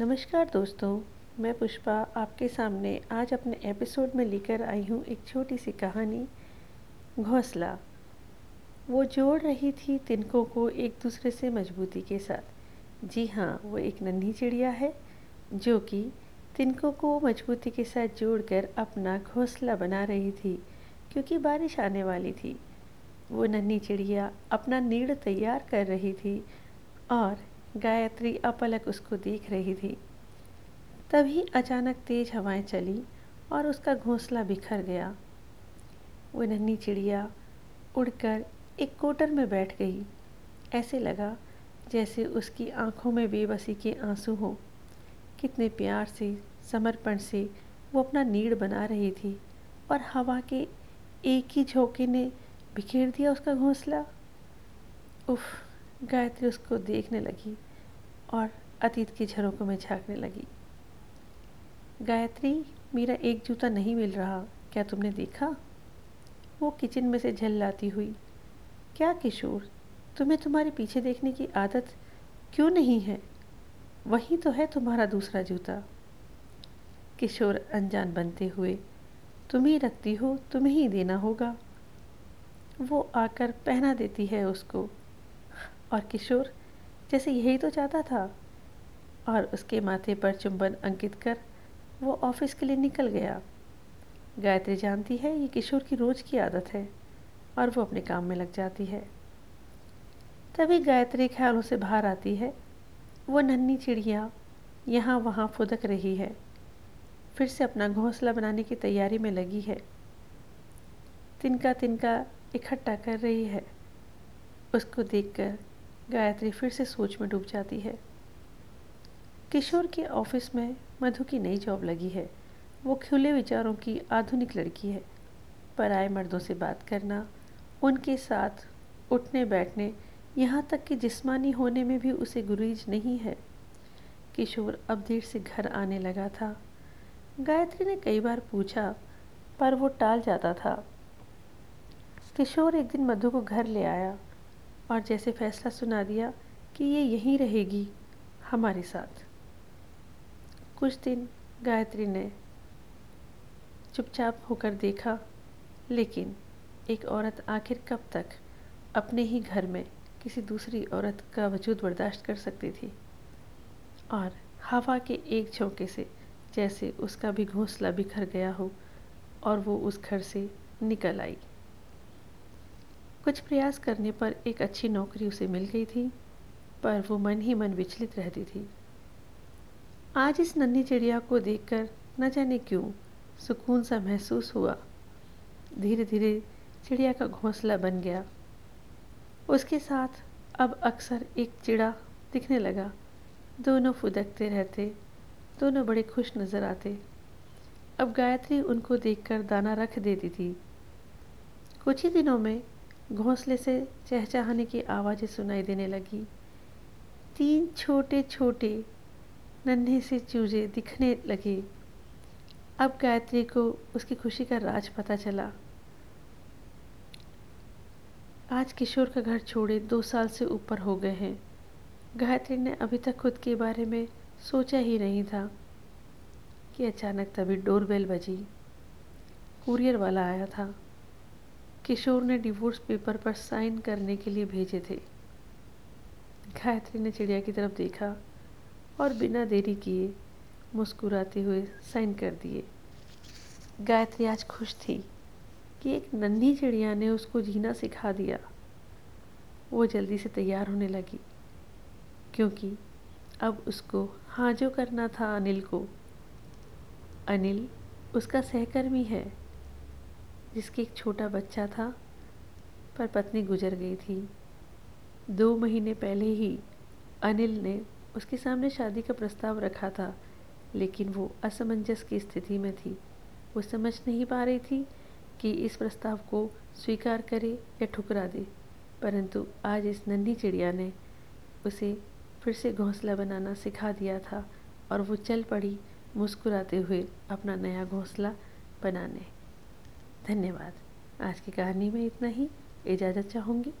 नमस्कार दोस्तों, मैं पुष्पा आपके सामने आज अपने एपिसोड में लेकर आई हूँ एक छोटी सी कहानी, घोंसला। वो जोड़ रही थी तिनकों को एक दूसरे से मजबूती के साथ। जी हाँ वो एक नन्ही चिड़िया है, जो कि तिनकों को मजबूती के साथ जोड़कर अपना घोंसला बना रही थी, क्योंकि बारिश आने वाली थी। वो नन्ही चिड़िया अपना नीड़ तैयार कर रही थी और गायत्री अपलक उसको देख रही थी। तभी अचानक तेज हवाएँ चली और उसका घोंसला बिखर गया। वो नन्ही चिड़िया उड़कर एक कोटर में बैठ गई। ऐसे लगा जैसे उसकी आँखों में बेबसी के आँसू हों। कितने प्यार से, समर्पण से वो अपना नीड़ बना रही थी और हवा के एक ही झोंके ने बिखेर दिया उसका घोंसला। उफ, गायत्री उसको देखने लगी। और अतीत की झरोकों में झांकने लगी। गायत्री, मेरा एक जूता नहीं मिल रहा, क्या तुमने देखा? वो किचन में से झल लाती हुई, क्या किशोर, तुम्हें तुम्हारे पीछे देखने की आदत क्यों नहीं है? वही तो है तुम्हारा दूसरा जूता। किशोर अनजान बनते हुए, तुम ही रखती हो, तुम्हें ही देना होगा। वो आकर पहना देती है उसको। और किशोर जैसे यही तो चाहता था। और उसके माथे पर चुंबन अंकित कर वो ऑफ़िस के लिए निकल गया। गायत्री जानती है ये किशोर की रोज़ की आदत है और वो अपने काम में लग जाती है। तभी गायत्री ख्यालों से बाहर आती है। वो नन्ही चिड़िया यहाँ वहाँ फुदक रही है। फिर से अपना घोंसला बनाने की तैयारी में लगी है। तिनका तिनका इकट्ठा कर रही है। उसको देखकर गायत्री फिर से सोच में डूब जाती है। किशोर के ऑफ़िस में मधु की नई जॉब लगी है। वो खुले विचारों की आधुनिक लड़की है। पराए मर्दों से बात करना, उनके साथ उठने बैठने, यहाँ तक कि जिस्मानी होने में भी उसे गुरीज नहीं है। किशोर अब देर से घर आने लगा था। गायत्री ने कई बार पूछा, पर वो टाल जाता था। किशोर एक दिन मधु को घर ले आया। और जैसे फैसला सुना दिया कि ये यहीं रहेगी हमारे साथ। कुछ दिन गायत्री ने चुपचाप होकर देखा, लेकिन एक औरत आखिर कब तक अपने ही घर में किसी दूसरी औरत का वजूद बर्दाश्त कर सकती थी? और हवा के एक झोंके से जैसे उसका भी घोंसला बिखर गया हो और वो उस घर से निकल आई। कुछ प्रयास करने पर एक अच्छी नौकरी उसे मिल गई थी, पर वो मन ही मन विचलित रहती थी। आज इस नन्ही चिड़िया को देखकर न जाने क्यों सुकून सा महसूस हुआ। धीरे धीरे चिड़िया का घोंसला बन गया। उसके साथ अब अक्सर एक चिड़ा दिखने लगा। दोनों फुदकते रहते, दोनों बड़े खुश नज़र आते। अब गायत्री उनको देखकर दाना रख देती थी। कुछ ही दिनों में घोंसले से चहचहाने की आवाज़ें सुनाई देने लगी। तीन छोटे छोटे नन्हे से चूजे दिखने लगे। अब गायत्री को उसकी खुशी का राज पता चला। आज किशोर का घर छोड़े दो साल से ऊपर हो गए हैं। गायत्री ने अभी तक खुद के बारे में सोचा ही नहीं था कि अचानक तभी डोरबेल बजी। कुरियर वाला आया था। किशोर ने डिवोर्स पेपर पर साइन करने के लिए भेजे थे। गायत्री ने चिड़िया की तरफ़ देखा और बिना देरी किए मुस्कुराते हुए साइन कर दिए। गायत्री आज खुश थी कि एक नन्ही चिड़िया ने उसको जीना सिखा दिया। वो जल्दी से तैयार होने लगी, क्योंकि अब उसको हाँ जो करना था अनिल को। अनिल उसका सहकर्मी है। जिसके एक छोटा बच्चा था, पर पत्नी गुजर गई थी। दो महीने पहले ही अनिल ने उसके सामने शादी का प्रस्ताव रखा था, लेकिन वो असमंजस की स्थिति में थी। वो समझ नहीं पा रही थी कि इस प्रस्ताव को स्वीकार करे या ठुकरा दे, परंतु आज इस नन्ही चिड़िया ने उसे फिर से घोंसला बनाना सिखा दिया था और वो चल पड़ी मुस्कुराते हुए अपना नया घोंसला बनाने। धन्यवाद। आज की कहानी में इतना ही। इजाज़त चाहूँगी।